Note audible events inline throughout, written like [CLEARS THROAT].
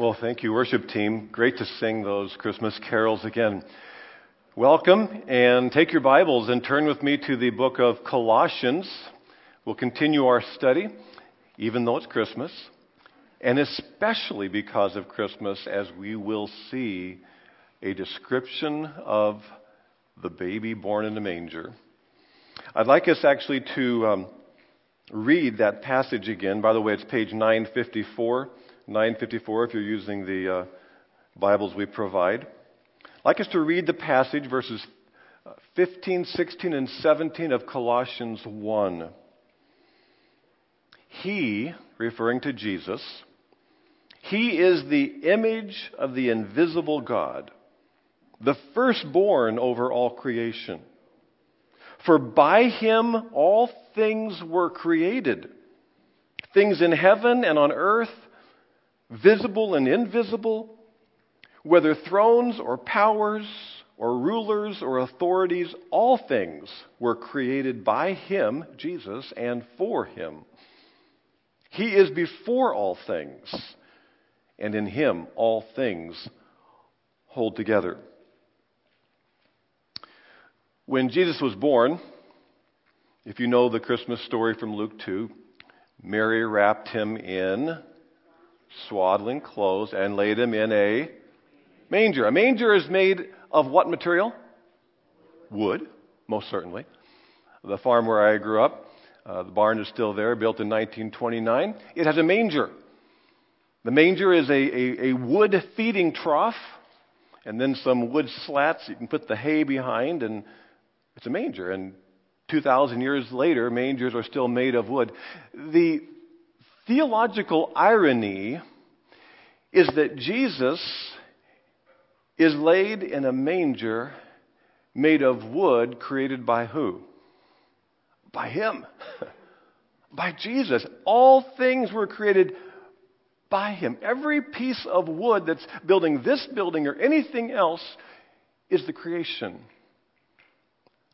Well, thank you, worship team. Great to sing those Christmas carols again. Welcome, and take your Bibles and turn with me to the book of Colossians. We'll continue our study, even though it's Christmas, and especially because of Christmas, as we will see a description of the baby born in the manger. I'd like us actually to um, read that passage again. By the way, it's page 954. 954 if you're using the uh, Bibles we provide. I'd like us to read the passage, verses 15, 16, and 17 of Colossians 1. He, referring to Jesus, he is the image of the invisible God, the firstborn over all creation. For by him all things were created, things in heaven and on earth, visible and invisible, whether thrones or powers or rulers or authorities, all things were created by him, Jesus, and for him. He is before all things, and in him all things hold together. When Jesus was born, if you know the Christmas story from Luke 2, Mary wrapped him in swaddling clothes and laid him in a manger. A manger is made of what material? Wood, most certainly. The farm where I grew up, uh, the barn is still there, built in 1929. It has a manger. The manger is a, a, a wood feeding trough and then some wood slats you can put the hay behind and it's a manger, and 2,000 years later, mangers are still made of wood. The theological irony is that Jesus is laid in a manger made of wood created by who? By Him. [LAUGHS] by Jesus. All things were created by Him. Every piece of wood that's building this building or anything else is the creation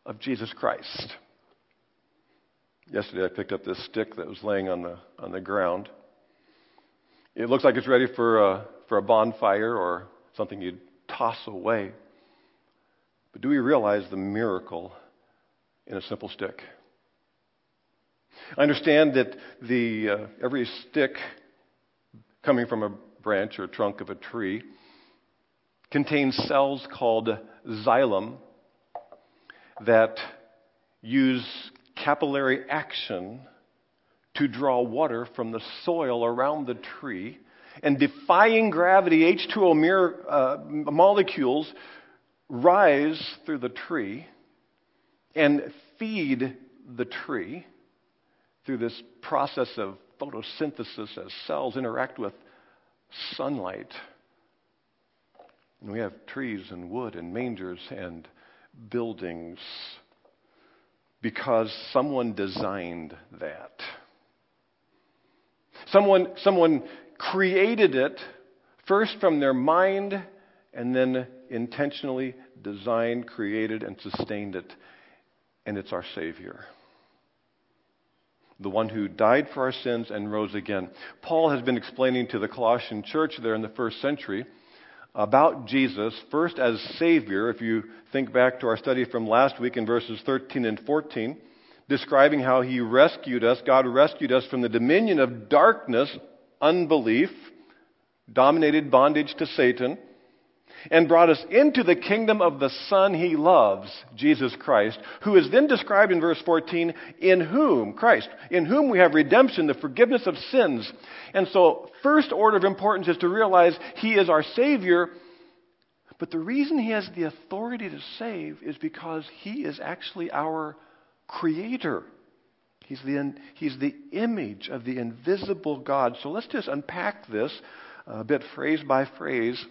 of Jesus Christ. Yesterday I picked up this stick that was laying on the, on the ground. It looks like it's ready for a, for a bonfire or something you'd toss away. But do we realize the miracle in a simple stick? I understand that the, uh, every stick coming from a branch or trunk of a tree contains cells called xylem that use capillary action to draw water from the soil around the tree. And defying gravity, H2O mirror, uh, molecules rise through the tree and feed the tree through this process of photosynthesis as cells interact with sunlight. And we have trees and wood and mangers and buildings because someone designed that. Someone, someone created it first from their mind and then intentionally designed, created, and sustained it. And it's our Savior. The one who died for our sins and rose again. Paul has been explaining to the Colossian church there in the first century about Jesus, first as Savior, if you think back to our study from last week in verses 13 and 14, describing how He rescued us, God rescued us from the dominion of darkness, unbelief, dominated bondage to Satan, and brought us into the kingdom of the Son he loves, Jesus Christ, who is then described in verse 14, in whom, Christ, in whom we have redemption, the forgiveness of sins. And so, first order of importance is to realize he is our Savior, but the reason he has the authority to save is because he is actually our Creator. He's the, he's the image of the invisible God. So let's just unpack this a bit phrase by phrase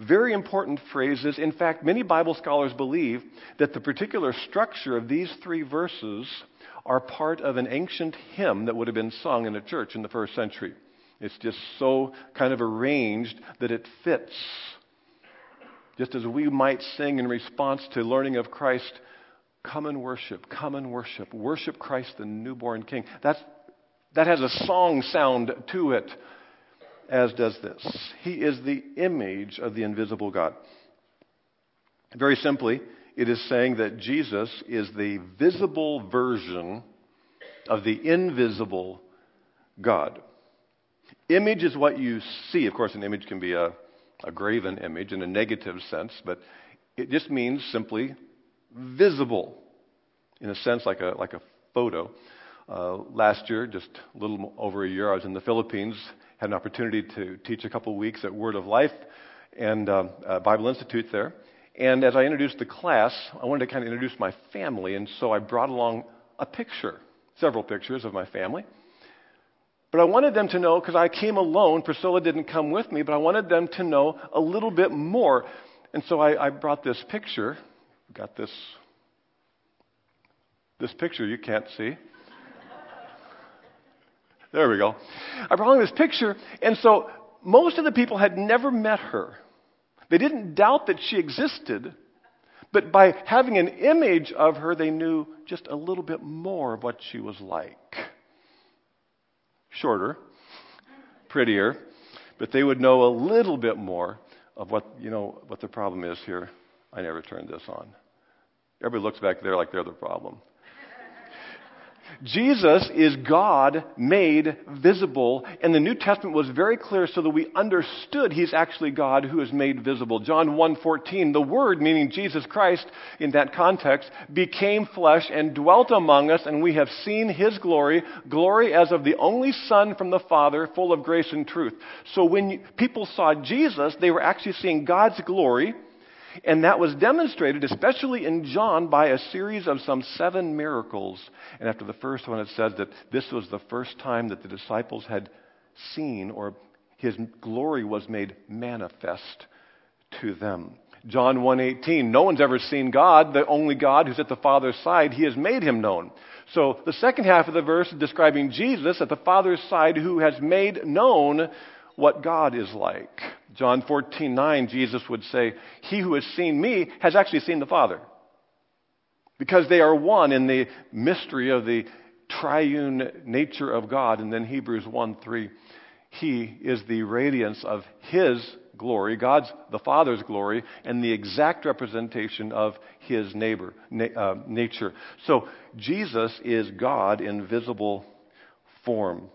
very important phrases. In fact, many Bible scholars believe that the particular structure of these three verses are part of an ancient hymn that would have been sung in a church in the first century. It's just so kind of arranged that it fits. Just as we might sing in response to learning of Christ, come and worship, come and worship, worship Christ the newborn King. That's, that has a song sound to it. As does this He is the image of the invisible God. Very simply, it is saying that Jesus is the visible version of the invisible God. Image is what you see. Of course, an image can be a, a graven image in a negative sense, but it just means simply visible in a sense like a, like a photo. Uh, last year, just a little over a year, I was in the Philippines, had an opportunity to teach a couple weeks at Word of Life and um, uh, Bible Institute there. And as I introduced the class, I wanted to kind of introduce my family, and so I brought along a picture, several pictures of my family. But I wanted them to know, because I came alone, Priscilla didn't come with me, but I wanted them to know a little bit more. And so I, I brought this picture. Got this, this picture you can't see. There we go. I brought along this picture, and so most of the people had never met her. They didn't doubt that she existed, but by having an image of her, they knew just a little bit more of what she was like. Shorter, prettier, but they would know a little bit more of what, you know, what the problem is here. I never turned this on. Everybody looks back there like they're the problem. Jesus is God made visible, and the New Testament was very clear so that we understood he's actually God who is made visible. John 1:14, the word meaning Jesus Christ in that context became flesh and dwelt among us, and we have seen his glory, glory as of the only son from the Father, full of grace and truth. So when people saw Jesus, they were actually seeing God's glory and that was demonstrated, especially in John, by a series of some seven miracles. And after the first one, it says that this was the first time that the disciples had seen or his glory was made manifest to them. John 1:18 No one's ever seen God, the only God who's at the Father's side, he has made him known. So the second half of the verse describing Jesus at the Father's side who has made known what God is like. John 14, 9, Jesus would say, He who has seen me has actually seen the Father. Because they are one in the mystery of the triune nature of God. And then Hebrews 1, 3, He is the radiance of His glory, God's, the Father's glory, and the exact representation of His neighbor, na- uh, nature. So Jesus is God in visible form.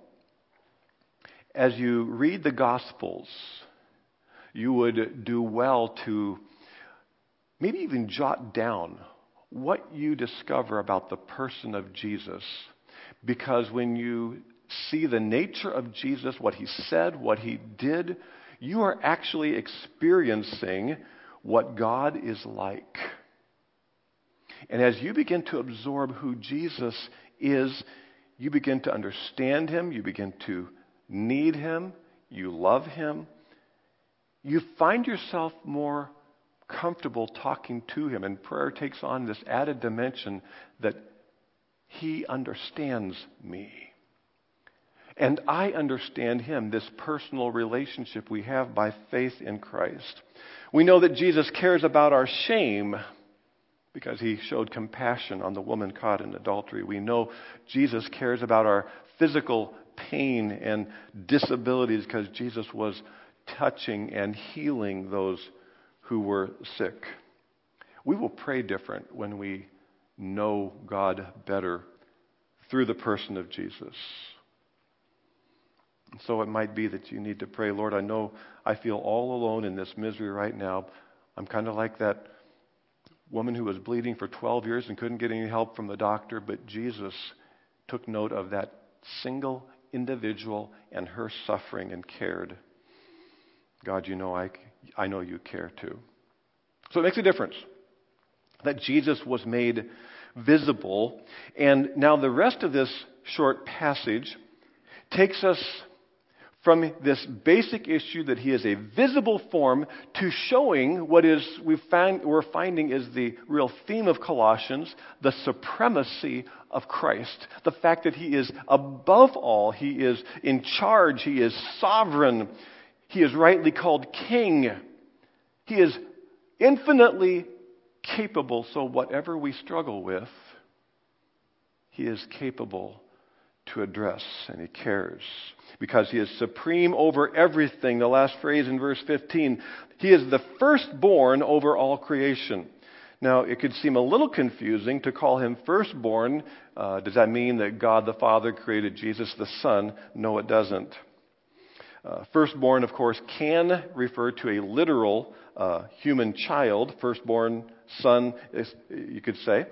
As you read the Gospels, you would do well to maybe even jot down what you discover about the person of Jesus. Because when you see the nature of Jesus, what he said, what he did, you are actually experiencing what God is like. And as you begin to absorb who Jesus is, you begin to understand him, you begin to need him, you love him, you find yourself more comfortable talking to Him. And prayer takes on this added dimension that He understands me. And I understand Him, this personal relationship we have by faith in Christ. We know that Jesus cares about our shame because He showed compassion on the woman caught in adultery. We know Jesus cares about our physical pain and disabilities because Jesus was touching and healing those who were sick. We will pray different when we know God better through the person of Jesus. And so it might be that you need to pray, Lord, I know I feel all alone in this misery right now. I'm kind of like that woman who was bleeding for 12 years and couldn't get any help from the doctor, but Jesus took note of that single individual and her suffering and cared. God, you know I, I know you care too. So it makes a difference that Jesus was made visible. And now the rest of this short passage takes us from this basic issue that he is a visible form to showing what is we we're finding is the real theme of Colossians, the supremacy of Christ. The fact that he is above all, he is in charge, he is sovereign, he is rightly called king. He is infinitely capable, so whatever we struggle with, he is capable to address, and he cares because he is supreme over everything. The last phrase in verse 15 he is the firstborn over all creation. Now, it could seem a little confusing to call him firstborn. Uh, does that mean that God the Father created Jesus the Son? No, it doesn't. Uh, firstborn, of course, can refer to a literal uh, human child, firstborn son, you could say.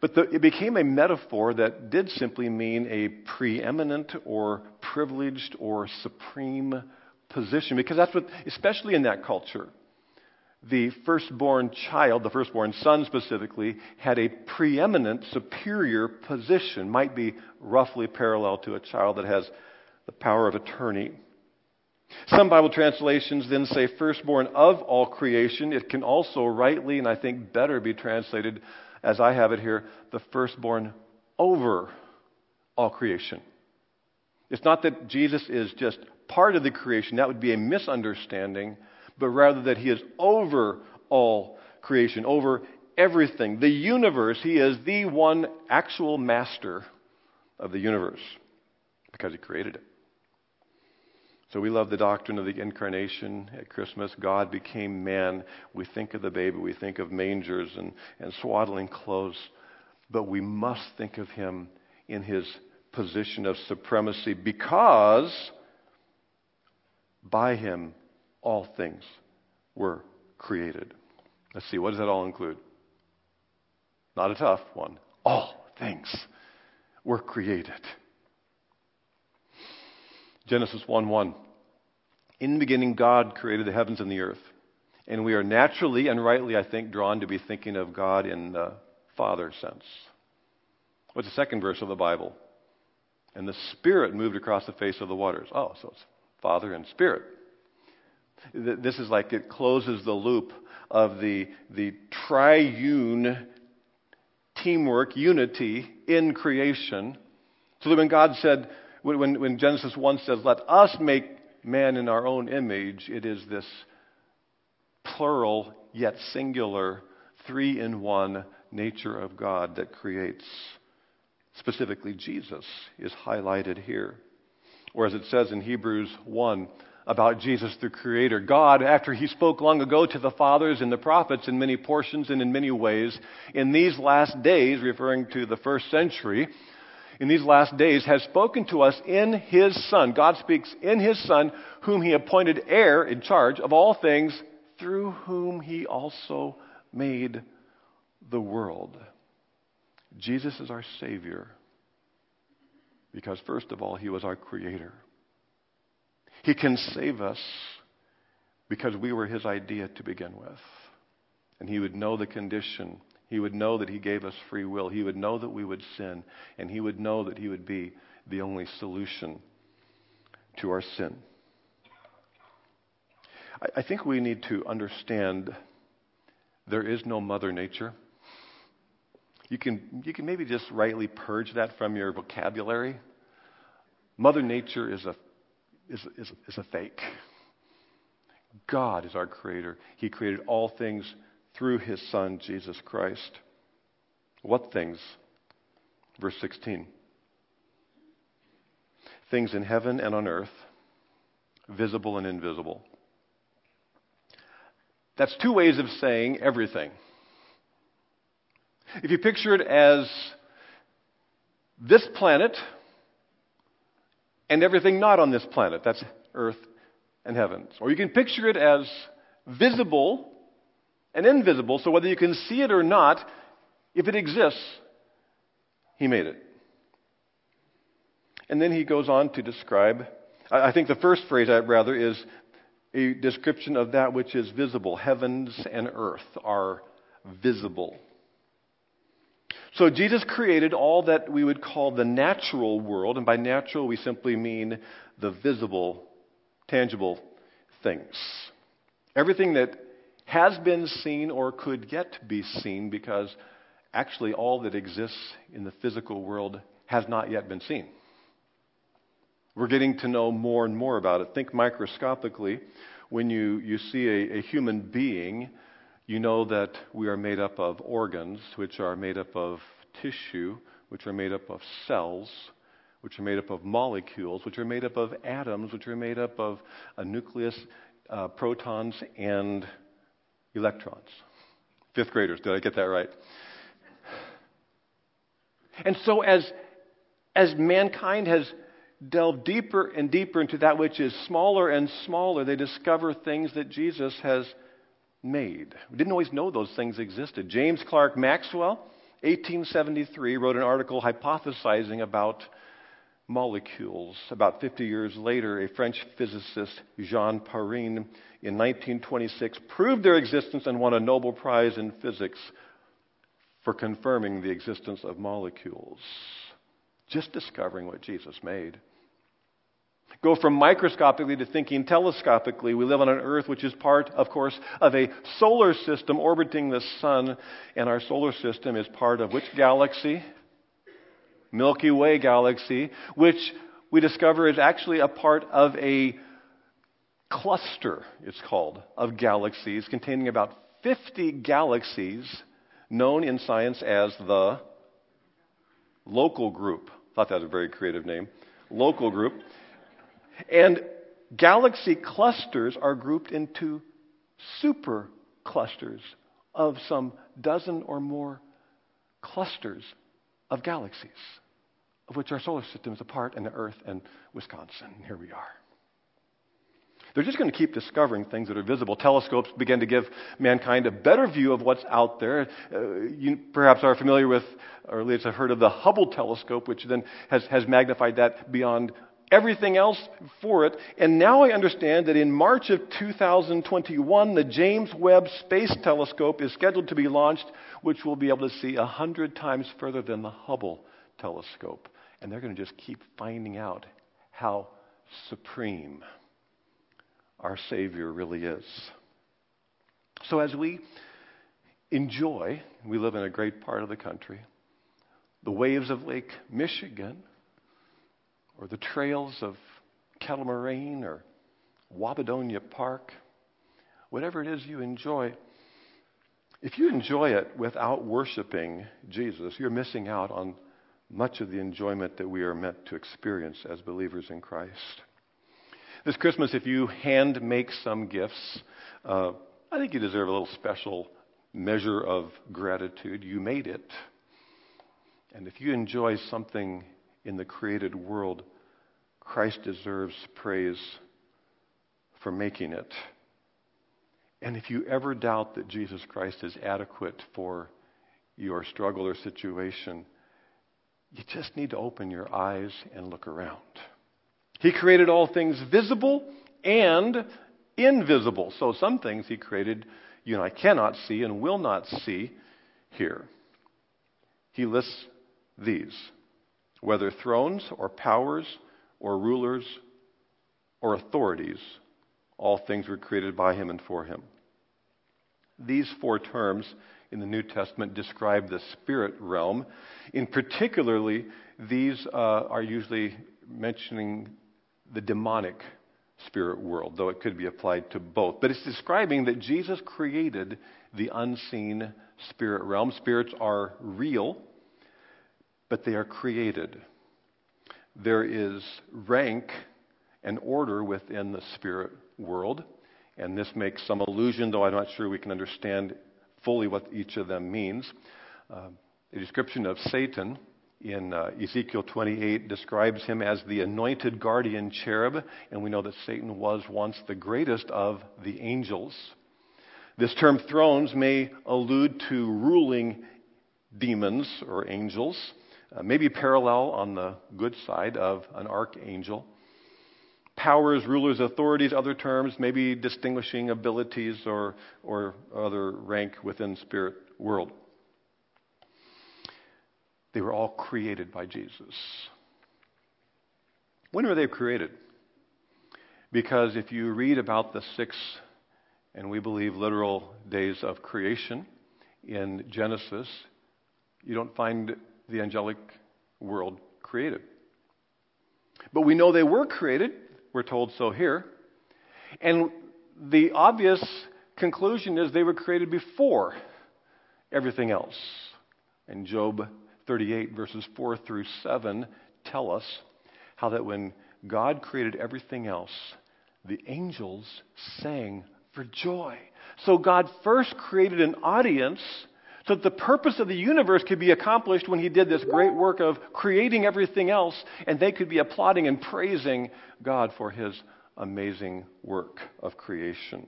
But the, it became a metaphor that did simply mean a preeminent or privileged or supreme position, because that's what, especially in that culture, the firstborn child, the firstborn son specifically, had a preeminent, superior position, might be roughly parallel to a child that has the power of attorney. Some Bible translations then say firstborn of all creation. It can also rightly, and I think better, be translated, as I have it here, the firstborn over all creation. It's not that Jesus is just part of the creation, that would be a misunderstanding, but rather that he is over all creation, over everything. The universe, he is the one actual master of the universe because he created it. So we love the doctrine of the incarnation at Christmas. God became man. We think of the baby, we think of mangers and, and swaddling clothes, but we must think of him in his position of supremacy because by him all things were created. Let's see, what does that all include? Not a tough one. All things were created. Genesis 1 1. In the beginning, God created the heavens and the earth. And we are naturally and rightly, I think, drawn to be thinking of God in the Father sense. What's the second verse of the Bible? And the Spirit moved across the face of the waters. Oh, so it's Father and Spirit. This is like it closes the loop of the, the triune teamwork, unity in creation. So that when God said, when, when Genesis 1 says, let us make man in our own image, it is this plural yet singular, three in one nature of God that creates. Specifically, Jesus is highlighted here. Or as it says in Hebrews 1 about Jesus the Creator, God, after He spoke long ago to the fathers and the prophets in many portions and in many ways, in these last days, referring to the first century, in these last days has spoken to us in his Son. God speaks in his Son, whom he appointed heir in charge of all things, through whom he also made the world. Jesus is our Savior because, first of all, he was our Creator. He can save us because we were his idea to begin with. And he would know the condition he would know that He gave us free will. He would know that we would sin. And He would know that He would be the only solution to our sin. I, I think we need to understand there is no Mother Nature. You can, you can maybe just rightly purge that from your vocabulary. Mother Nature is a, is, is, is a fake. God is our creator. He created all things through his Son, Jesus Christ. What things? Verse 16. Things in heaven and on earth, visible and invisible. That's two ways of saying everything. If you picture it as this planet and everything not on this planet, that's earth and heavens. Or you can picture it as visible and invisible, so whether you can see it or not, if it exists, He made it. And then he goes on to describe, I think the first phrase, I'd rather, is a description of that which is visible. Heavens and earth are visible. So Jesus created all that we would call the natural world, and by natural we simply mean the visible, tangible things. Everything that has been seen or could yet be seen because actually all that exists in the physical world has not yet been seen. We're getting to know more and more about it. Think microscopically. When you, you see a, a human being, you know that we are made up of organs, which are made up of tissue, which are made up of cells, which are made up of molecules, which are made up of atoms, which are made up of a nucleus, uh, protons, and electrons. Fifth graders, did I get that right? And so, as, as mankind has delved deeper and deeper into that which is smaller and smaller, they discover things that Jesus has made. We didn't always know those things existed. James Clerk Maxwell, 1873, wrote an article hypothesizing about molecules. About 50 years later, a French physicist, Jean Perrin, in 1926, proved their existence and won a Nobel Prize in Physics for confirming the existence of molecules. Just discovering what Jesus made. Go from microscopically to thinking telescopically. We live on an earth which is part, of course, of a solar system orbiting the sun, and our solar system is part of which galaxy? Milky Way galaxy, which we discover is actually a part of a cluster, it's called, of galaxies containing about 50 galaxies known in science as the local group. Thought that was a very creative name. Local group. And galaxy clusters are grouped into super clusters of some dozen or more clusters of galaxies, of which our solar system is a part, and the Earth and Wisconsin. Here we are. They're just going to keep discovering things that are visible. Telescopes begin to give mankind a better view of what's out there. Uh, you perhaps are familiar with, or at least have heard of the Hubble telescope, which then has, has magnified that beyond everything else for it. And now I understand that in March of 2021, the James Webb Space Telescope is scheduled to be launched, which will be able to see a hundred times further than the Hubble telescope. And they're going to just keep finding out how supreme our Savior really is. So as we enjoy, we live in a great part of the country, the waves of Lake Michigan, or the trails of Kettle Moraine or Wabadonia Park, whatever it is you enjoy, if you enjoy it without worshiping Jesus, you're missing out on much of the enjoyment that we are meant to experience as believers in Christ. This Christmas, if you hand make some gifts, uh, I think you deserve a little special measure of gratitude. You made it. And if you enjoy something in the created world, Christ deserves praise for making it. And if you ever doubt that Jesus Christ is adequate for your struggle or situation, you just need to open your eyes and look around. He created all things visible and invisible. So some things he created you and I cannot see and will not see here. He lists these whether thrones or powers or rulers or authorities, all things were created by him and for him. These four terms in the New Testament describe the spirit realm. In particularly, these uh, are usually mentioning the demonic spirit world, though it could be applied to both. But it's describing that Jesus created the unseen spirit realm. Spirits are real, but they are created. There is rank and order within the spirit world, and this makes some allusion, though I'm not sure we can understand fully what each of them means. Uh, a description of Satan in uh, Ezekiel 28 describes him as the anointed guardian cherub, and we know that Satan was once the greatest of the angels. This term thrones may allude to ruling demons or angels, uh, maybe parallel on the good side of an archangel. Powers, rulers, authorities, other terms, maybe distinguishing abilities or, or other rank within spirit world. They were all created by Jesus. When were they created? Because if you read about the six, and we believe literal days of creation in Genesis, you don't find the angelic world created. But we know they were created. We're told so here. And the obvious conclusion is they were created before everything else. And Job 38, verses 4 through 7, tell us how that when God created everything else, the angels sang for joy. So God first created an audience so that the purpose of the universe could be accomplished when he did this great work of creating everything else, and they could be applauding and praising God for his amazing work of creation.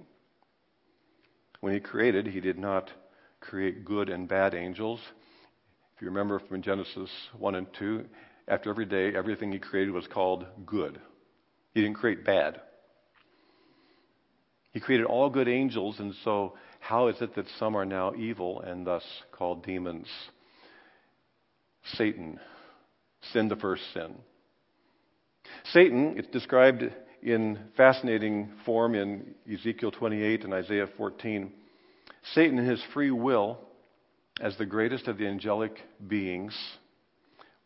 When he created, he did not create good and bad angels. If you remember from Genesis 1 and 2, after every day, everything he created was called good. He didn't create bad. He created all good angels, and so how is it that some are now evil and thus called demons? Satan sinned the first sin. Satan, it's described in fascinating form in Ezekiel 28 and Isaiah 14. Satan, in his free will, as the greatest of the angelic beings,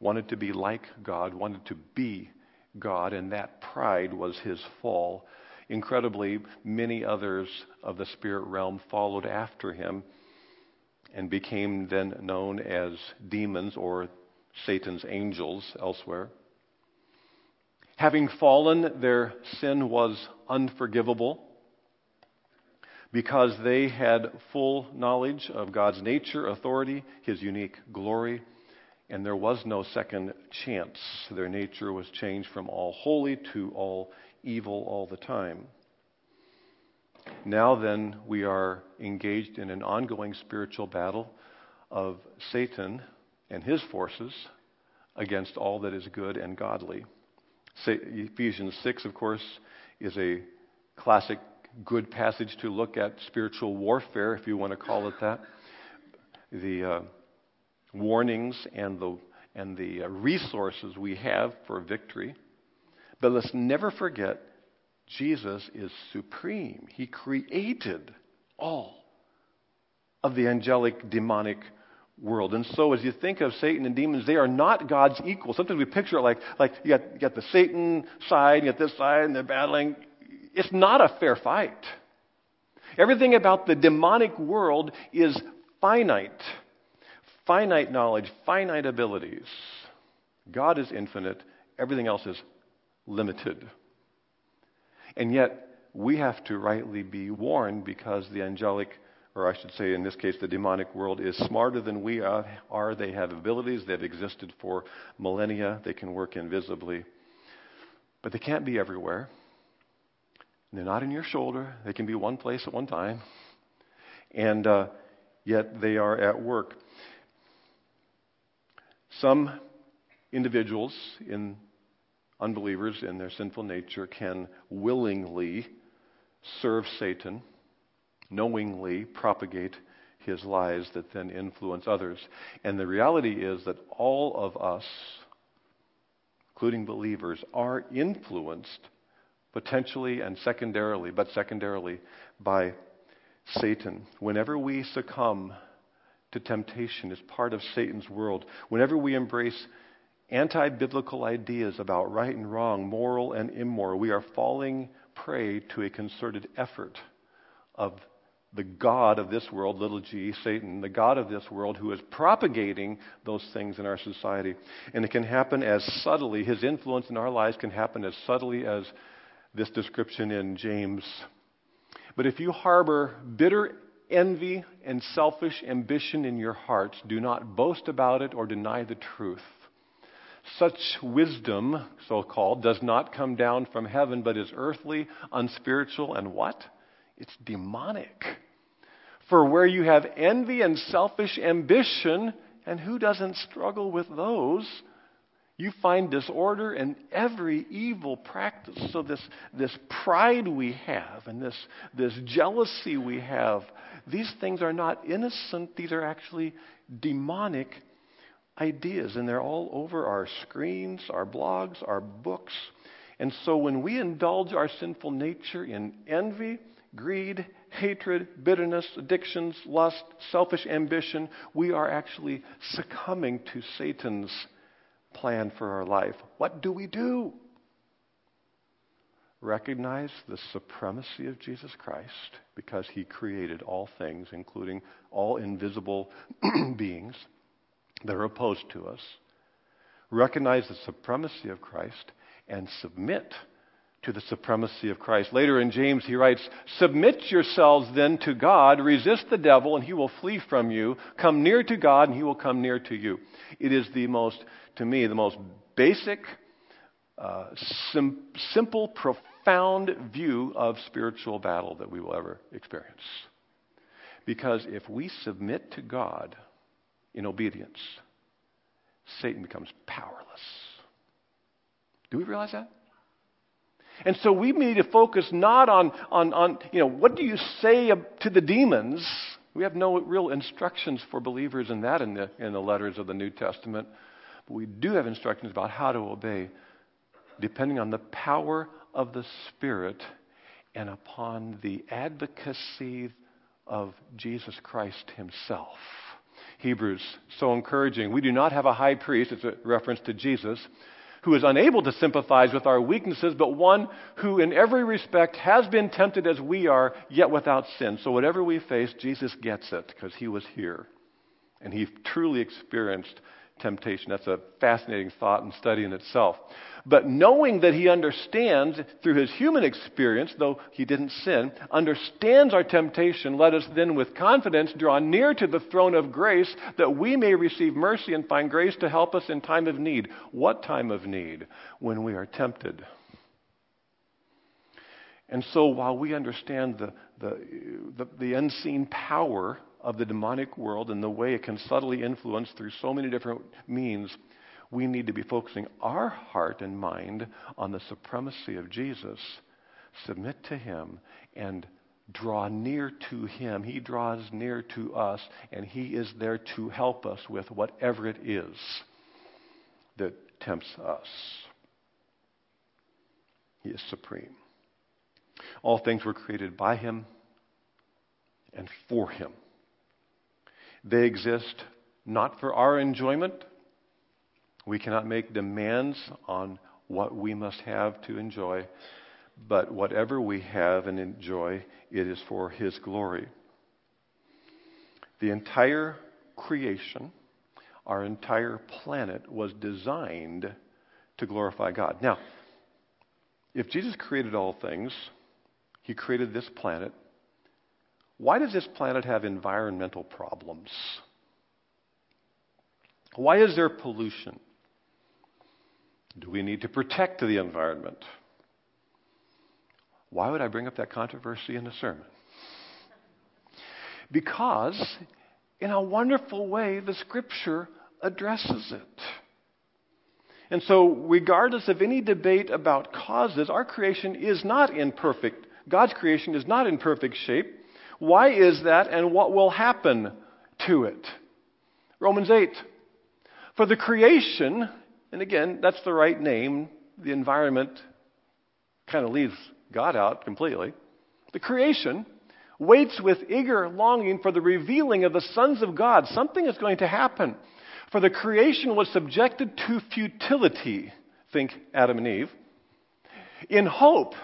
wanted to be like God, wanted to be God, and that pride was his fall. Incredibly, many others of the spirit realm followed after him and became then known as demons or Satan's angels elsewhere. Having fallen, their sin was unforgivable because they had full knowledge of God's nature, authority, His unique glory, and there was no second chance. Their nature was changed from all holy to all evil all the time. Now, then, we are engaged in an ongoing spiritual battle of Satan and his forces against all that is good and godly. Ephesians 6, of course, is a classic good passage to look at spiritual warfare, if you want to call it that. The uh, warnings and the, and the uh, resources we have for victory. But let's never forget Jesus is supreme. He created all of the angelic demonic world. And so as you think of Satan and demons, they are not God's equal. Sometimes we picture it like, like you, got, you got the Satan side, you got this side, and they're battling. It's not a fair fight. Everything about the demonic world is finite. Finite knowledge, finite abilities. God is infinite. Everything else is limited. And yet, we have to rightly be warned because the angelic, or I should say in this case, the demonic world is smarter than we are. They have abilities, they've existed for millennia, they can work invisibly. But they can't be everywhere. They're not in your shoulder, they can be one place at one time. And uh, yet they are at work. Some individuals in unbelievers in their sinful nature can willingly serve Satan, knowingly propagate his lies that then influence others. And the reality is that all of us, including believers, are influenced potentially and secondarily, but secondarily by Satan. Whenever we succumb to temptation as part of Satan's world, whenever we embrace anti biblical ideas about right and wrong, moral and immoral. We are falling prey to a concerted effort of the God of this world, little g, Satan, the God of this world, who is propagating those things in our society. And it can happen as subtly, his influence in our lives can happen as subtly as this description in James. But if you harbor bitter envy and selfish ambition in your hearts, do not boast about it or deny the truth. Such wisdom, so called, does not come down from heaven, but is earthly, unspiritual, and what? It's demonic. For where you have envy and selfish ambition, and who doesn't struggle with those? You find disorder in every evil practice. So, this, this pride we have and this, this jealousy we have, these things are not innocent, these are actually demonic ideas, and they're all over our screens, our blogs, our books. And so when we indulge our sinful nature in envy, greed, hatred, bitterness, addictions, lust, selfish ambition, we are actually succumbing to Satan's plan for our life. What do we do? Recognize the supremacy of Jesus Christ because he created all things, including all invisible [CLEARS THROAT] beings that are opposed to us, recognize the supremacy of Christ, and submit to the supremacy of Christ. Later in James, he writes, Submit yourselves then to God, resist the devil, and he will flee from you. Come near to God, and he will come near to you. It is the most, to me, the most basic, uh, sim- simple, profound view of spiritual battle that we will ever experience. Because if we submit to God in obedience, Satan becomes powerless. Do we realize that? And so we need to focus not on, on, on, you know, what do you say to the demons? We have no real instructions for believers in that in the, in the letters of the New Testament. But we do have instructions about how to obey, depending on the power of the Spirit and upon the advocacy of Jesus Christ Himself. Hebrews, so encouraging. We do not have a high priest, it's a reference to Jesus, who is unable to sympathize with our weaknesses, but one who in every respect has been tempted as we are, yet without sin. So whatever we face, Jesus gets it because he was here. And he truly experienced temptation. That's a fascinating thought and study in itself. But knowing that he understands through his human experience, though he didn't sin, understands our temptation, let us then with confidence draw near to the throne of grace that we may receive mercy and find grace to help us in time of need. What time of need? When we are tempted. And so while we understand the, the, the, the unseen power of the demonic world and the way it can subtly influence through so many different means, we need to be focusing our heart and mind on the supremacy of Jesus, submit to Him, and draw near to Him. He draws near to us, and He is there to help us with whatever it is that tempts us. He is supreme. All things were created by Him and for Him. They exist not for our enjoyment. We cannot make demands on what we must have to enjoy, but whatever we have and enjoy, it is for His glory. The entire creation, our entire planet, was designed to glorify God. Now, if Jesus created all things, He created this planet, why does this planet have environmental problems? Why is there pollution? Do we need to protect the environment? Why would I bring up that controversy in a sermon? Because, in a wonderful way, the scripture addresses it. And so, regardless of any debate about causes, our creation is not in perfect, God's creation is not in perfect shape. Why is that, and what will happen to it? Romans 8. For the creation, and again, that's the right name, the environment kind of leaves God out completely. The creation waits with eager longing for the revealing of the sons of God. Something is going to happen. For the creation was subjected to futility, think Adam and Eve, in hope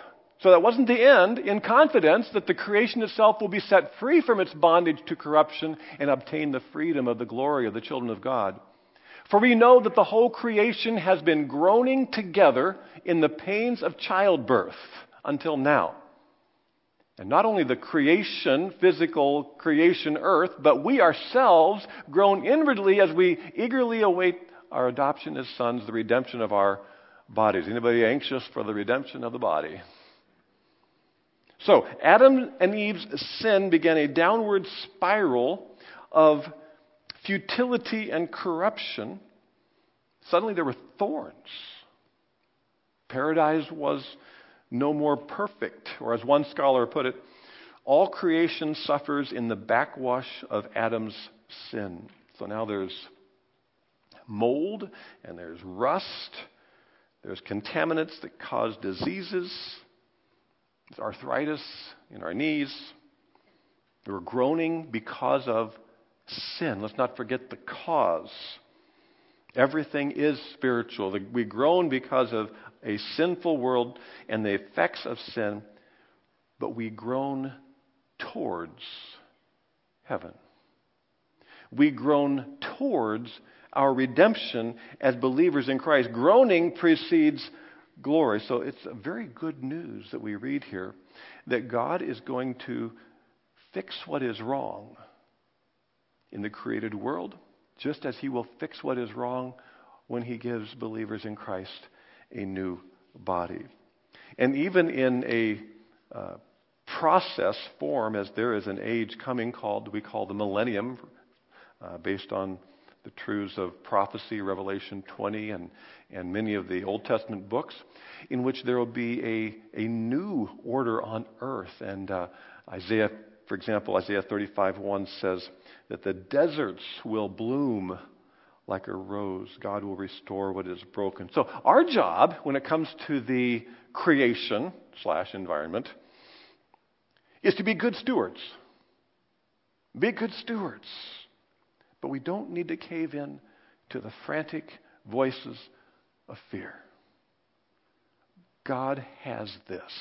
so that wasn't the end, in confidence that the creation itself will be set free from its bondage to corruption and obtain the freedom of the glory of the children of God. For we know that the whole creation has been groaning together in the pains of childbirth until now. And not only the creation, physical creation, earth, but we ourselves groan inwardly as we eagerly await our adoption as sons, the redemption of our bodies. Anybody anxious for the redemption of the body? So, Adam and Eve's sin began a downward spiral of futility and corruption. Suddenly there were thorns. Paradise was no more perfect, or as one scholar put it, all creation suffers in the backwash of Adam's sin. So now there's mold and there's rust, there's contaminants that cause diseases, arthritis in our knees. We're groaning because of sin. Let's not forget the cause. Everything is spiritual. We groan because of a sinful world and the effects of sin, but we groan towards heaven. We groan towards our redemption as believers in Christ. Groaning precedes glory. So it's very good news that we read here that God is going to fix what is wrong in the created world, just as he will fix what is wrong when he gives believers in Christ a new body. And even in a uh, process form, as there is an age coming called, we call the millennium, uh, based on the truths of prophecy, Revelation 20, and, and many of the Old Testament books, in which there will be a, a new order on earth. And uh, Isaiah, for example, Isaiah 35 1 says that the deserts will bloom like a rose. God will restore what is broken. So, our job when it comes to the creation slash environment is to be good stewards. Be good stewards. But we don't need to cave in to the frantic voices of fear. God has this.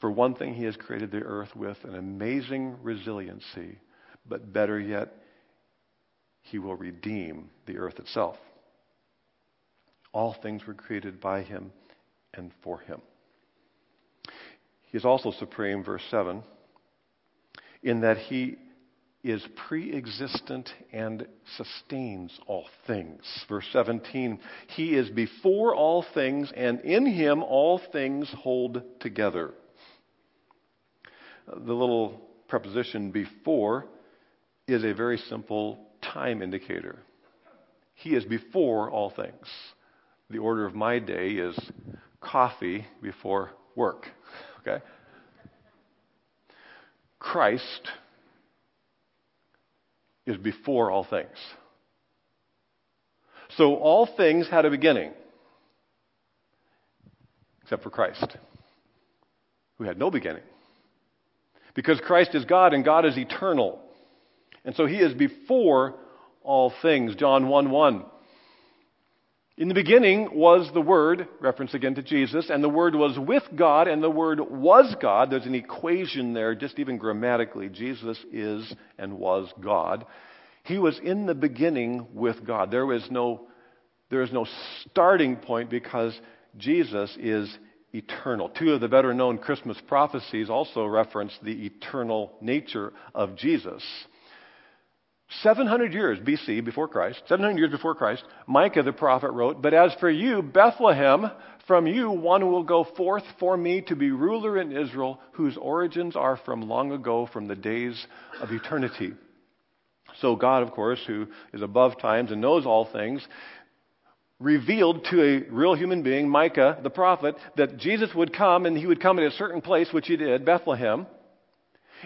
For one thing, He has created the earth with an amazing resiliency, but better yet, He will redeem the earth itself. All things were created by Him and for Him. He is also supreme, verse 7, in that He is pre existent and sustains all things. Verse 17, He is before all things, and in Him all things hold together. The little preposition before is a very simple time indicator. He is before all things. The order of my day is coffee before work. Okay? Christ is before all things. So all things had a beginning, except for Christ, who had no beginning. Because Christ is God and God is eternal. And so he is before all things. John 1 1. In the beginning was the Word, reference again to Jesus, and the Word was with God, and the Word was God. There's an equation there, just even grammatically. Jesus is and was God. He was in the beginning with God. There is no, there is no starting point because Jesus is eternal. Two of the better known Christmas prophecies also reference the eternal nature of Jesus. 700 years BC, before Christ, 700 years before Christ, Micah the prophet wrote, But as for you, Bethlehem, from you one will go forth for me to be ruler in Israel, whose origins are from long ago, from the days of eternity. So God, of course, who is above times and knows all things, revealed to a real human being, Micah the prophet, that Jesus would come and he would come at a certain place, which he did, Bethlehem.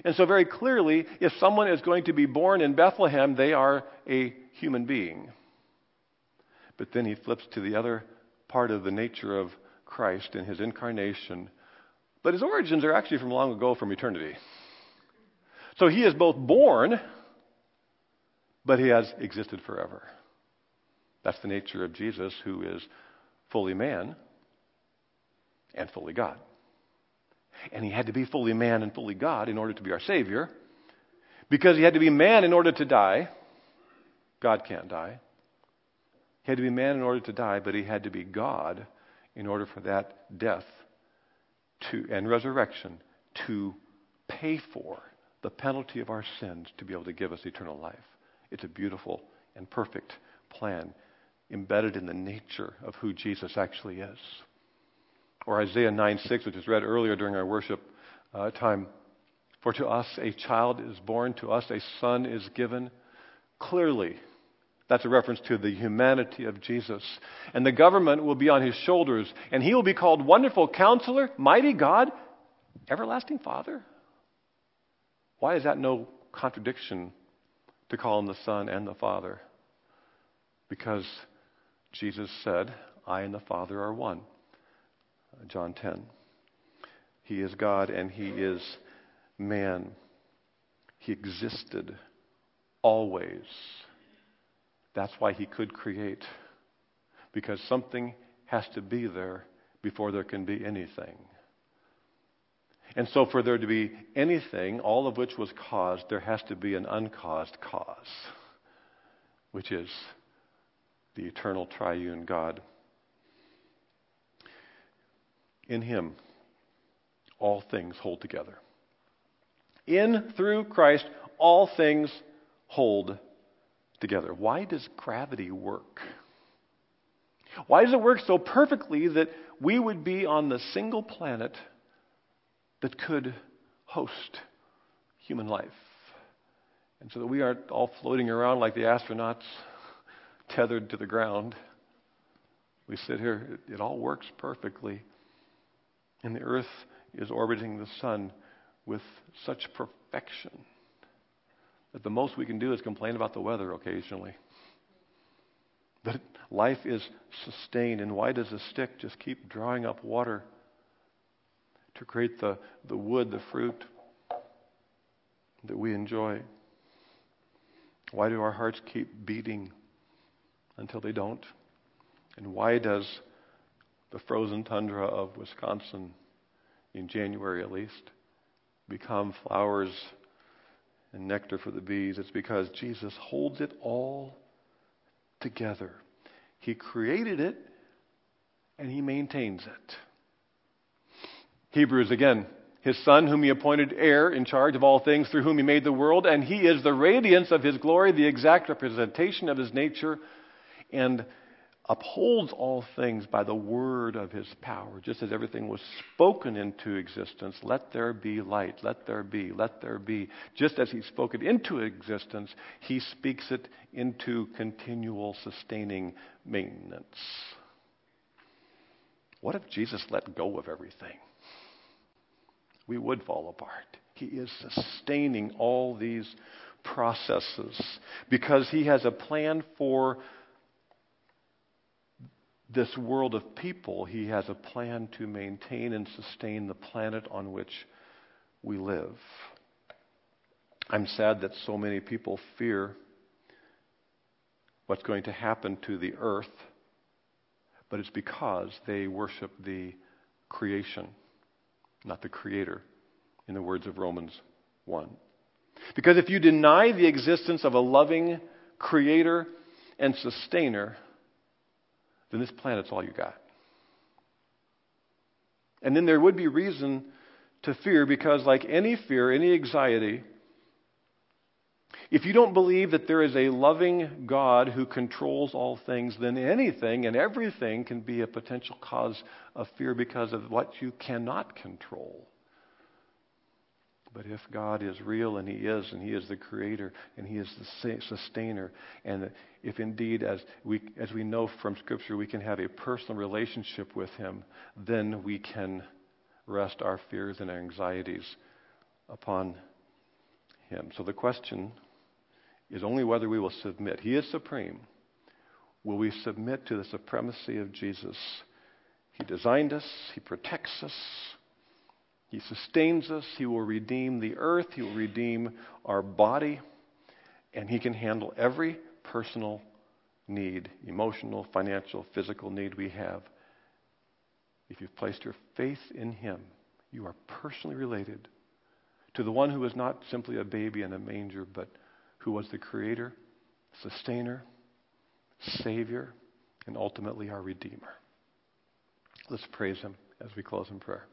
And so, very clearly, if someone is going to be born in Bethlehem, they are a human being. But then he flips to the other part of the nature of Christ in his incarnation. But his origins are actually from long ago, from eternity. So he is both born, but he has existed forever. That's the nature of Jesus, who is fully man and fully God. And he had to be fully man and fully God in order to be our Savior. Because he had to be man in order to die. God can't die. He had to be man in order to die, but he had to be God in order for that death to, and resurrection to pay for the penalty of our sins to be able to give us eternal life. It's a beautiful and perfect plan embedded in the nature of who Jesus actually is or Isaiah 9 6, which was read earlier during our worship uh, time. For to us a child is born, to us a son is given. Clearly, that's a reference to the humanity of Jesus. And the government will be on his shoulders, and he will be called Wonderful Counselor, Mighty God, Everlasting Father. Why is that no contradiction to call him the Son and the Father? Because Jesus said, I and the Father are one. John 10. He is God and He is man. He existed always. That's why He could create. Because something has to be there before there can be anything. And so, for there to be anything, all of which was caused, there has to be an uncaused cause, which is the eternal triune God. In Him, all things hold together. In, through Christ, all things hold together. Why does gravity work? Why does it work so perfectly that we would be on the single planet that could host human life? And so that we aren't all floating around like the astronauts tethered to the ground. We sit here, it, it all works perfectly. And the earth is orbiting the sun with such perfection that the most we can do is complain about the weather occasionally. But life is sustained. And why does a stick just keep drawing up water to create the, the wood, the fruit that we enjoy? Why do our hearts keep beating until they don't? And why does the frozen tundra of Wisconsin, in January at least, become flowers and nectar for the bees? It's because Jesus holds it all together. He created it and he maintains it. Hebrews again, his Son, whom he appointed heir in charge of all things, through whom he made the world, and he is the radiance of his glory, the exact representation of his nature, and upholds all things by the word of his power, just as everything was spoken into existence. Let there be light, let there be, let there be. Just as he spoke it into existence, he speaks it into continual sustaining maintenance. What if Jesus let go of everything? We would fall apart. He is sustaining all these processes because he has a plan for this world of people, he has a plan to maintain and sustain the planet on which we live. I'm sad that so many people fear what's going to happen to the earth, but it's because they worship the creation, not the creator, in the words of Romans 1. Because if you deny the existence of a loving creator and sustainer, then this planet's all you got. And then there would be reason to fear because, like any fear, any anxiety, if you don't believe that there is a loving God who controls all things, then anything and everything can be a potential cause of fear because of what you cannot control. But if God is real, and He is, and He is the creator, and He is the sustainer, and if indeed, as we, as we know from Scripture, we can have a personal relationship with Him, then we can rest our fears and anxieties upon Him. So the question is only whether we will submit. He is supreme. Will we submit to the supremacy of Jesus? He designed us, He protects us. He sustains us. He will redeem the earth. He will redeem our body. And He can handle every personal need emotional, financial, physical need we have. If you've placed your faith in Him, you are personally related to the one who is not simply a baby in a manger, but who was the Creator, Sustainer, Savior, and ultimately our Redeemer. Let's praise Him as we close in prayer.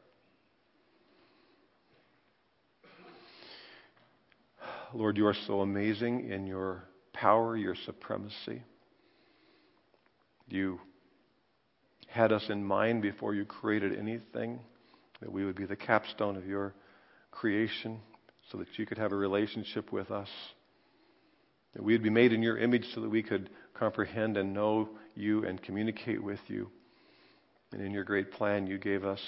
Lord, you are so amazing in your power, your supremacy. You had us in mind before you created anything, that we would be the capstone of your creation so that you could have a relationship with us. That we would be made in your image so that we could comprehend and know you and communicate with you. And in your great plan, you gave us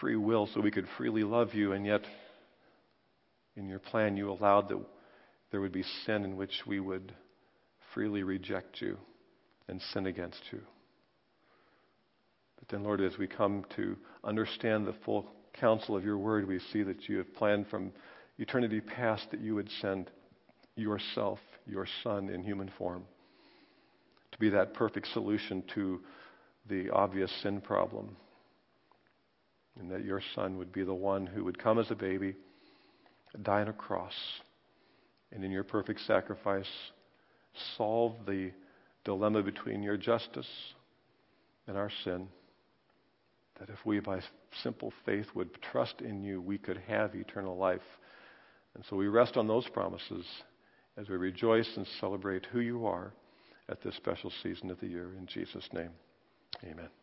free will so we could freely love you and yet in your plan, you allowed that there would be sin in which we would freely reject you and sin against you. But then, Lord, as we come to understand the full counsel of your word, we see that you have planned from eternity past that you would send yourself, your Son, in human form to be that perfect solution to the obvious sin problem. And that your Son would be the one who would come as a baby die on a cross, and in your perfect sacrifice, solve the dilemma between your justice and our sin, that if we, by simple faith, would trust in you, we could have eternal life. And so we rest on those promises as we rejoice and celebrate who you are at this special season of the year. In Jesus' name, amen.